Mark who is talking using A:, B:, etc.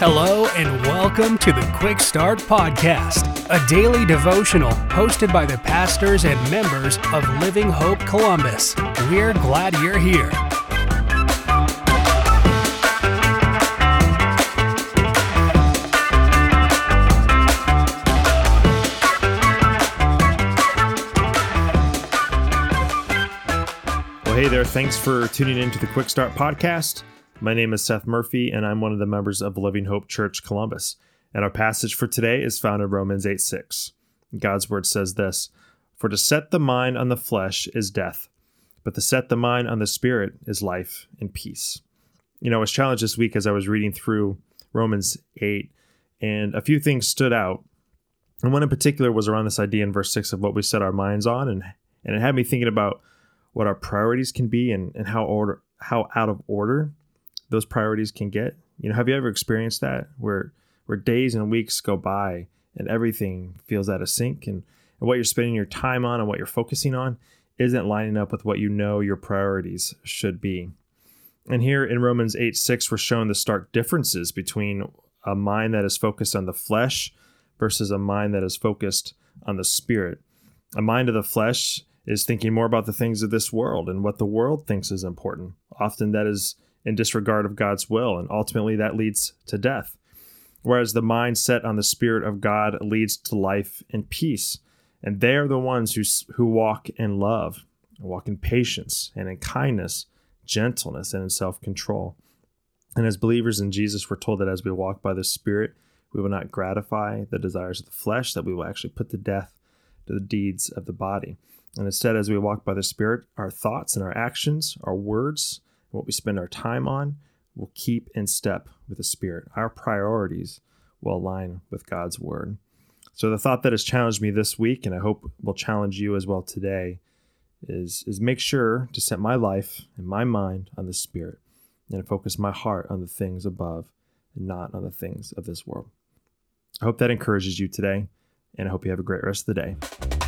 A: Hello, and welcome to the Quick Start Podcast, a daily devotional hosted by the pastors and members of Living Hope Columbus. We're glad you're here.
B: Well, hey there. Thanks for tuning in to the Quick Start Podcast. My name is Seth Murphy, and I'm one of the members of Living Hope Church Columbus. And our passage for today is found in Romans 8 6. God's word says this For to set the mind on the flesh is death, but to set the mind on the spirit is life and peace. You know, I was challenged this week as I was reading through Romans 8, and a few things stood out. And one in particular was around this idea in verse 6 of what we set our minds on, and, and it had me thinking about what our priorities can be and, and how order how out of order those priorities can get. You know, have you ever experienced that where where days and weeks go by and everything feels out of sync and, and what you're spending your time on and what you're focusing on isn't lining up with what you know your priorities should be. And here in Romans 8 6, we're shown the stark differences between a mind that is focused on the flesh versus a mind that is focused on the spirit. A mind of the flesh is thinking more about the things of this world and what the world thinks is important. Often that is in disregard of God's will, and ultimately that leads to death. Whereas the mind set on the Spirit of God leads to life and peace. And they are the ones who, who walk in love, walk in patience, and in kindness, gentleness, and in self control. And as believers in Jesus, we're told that as we walk by the Spirit, we will not gratify the desires of the flesh, that we will actually put to death the deeds of the body. And instead, as we walk by the Spirit, our thoughts and our actions, our words, what we spend our time on will keep in step with the Spirit. Our priorities will align with God's Word. So, the thought that has challenged me this week, and I hope will challenge you as well today, is, is make sure to set my life and my mind on the Spirit and focus my heart on the things above and not on the things of this world. I hope that encourages you today, and I hope you have a great rest of the day.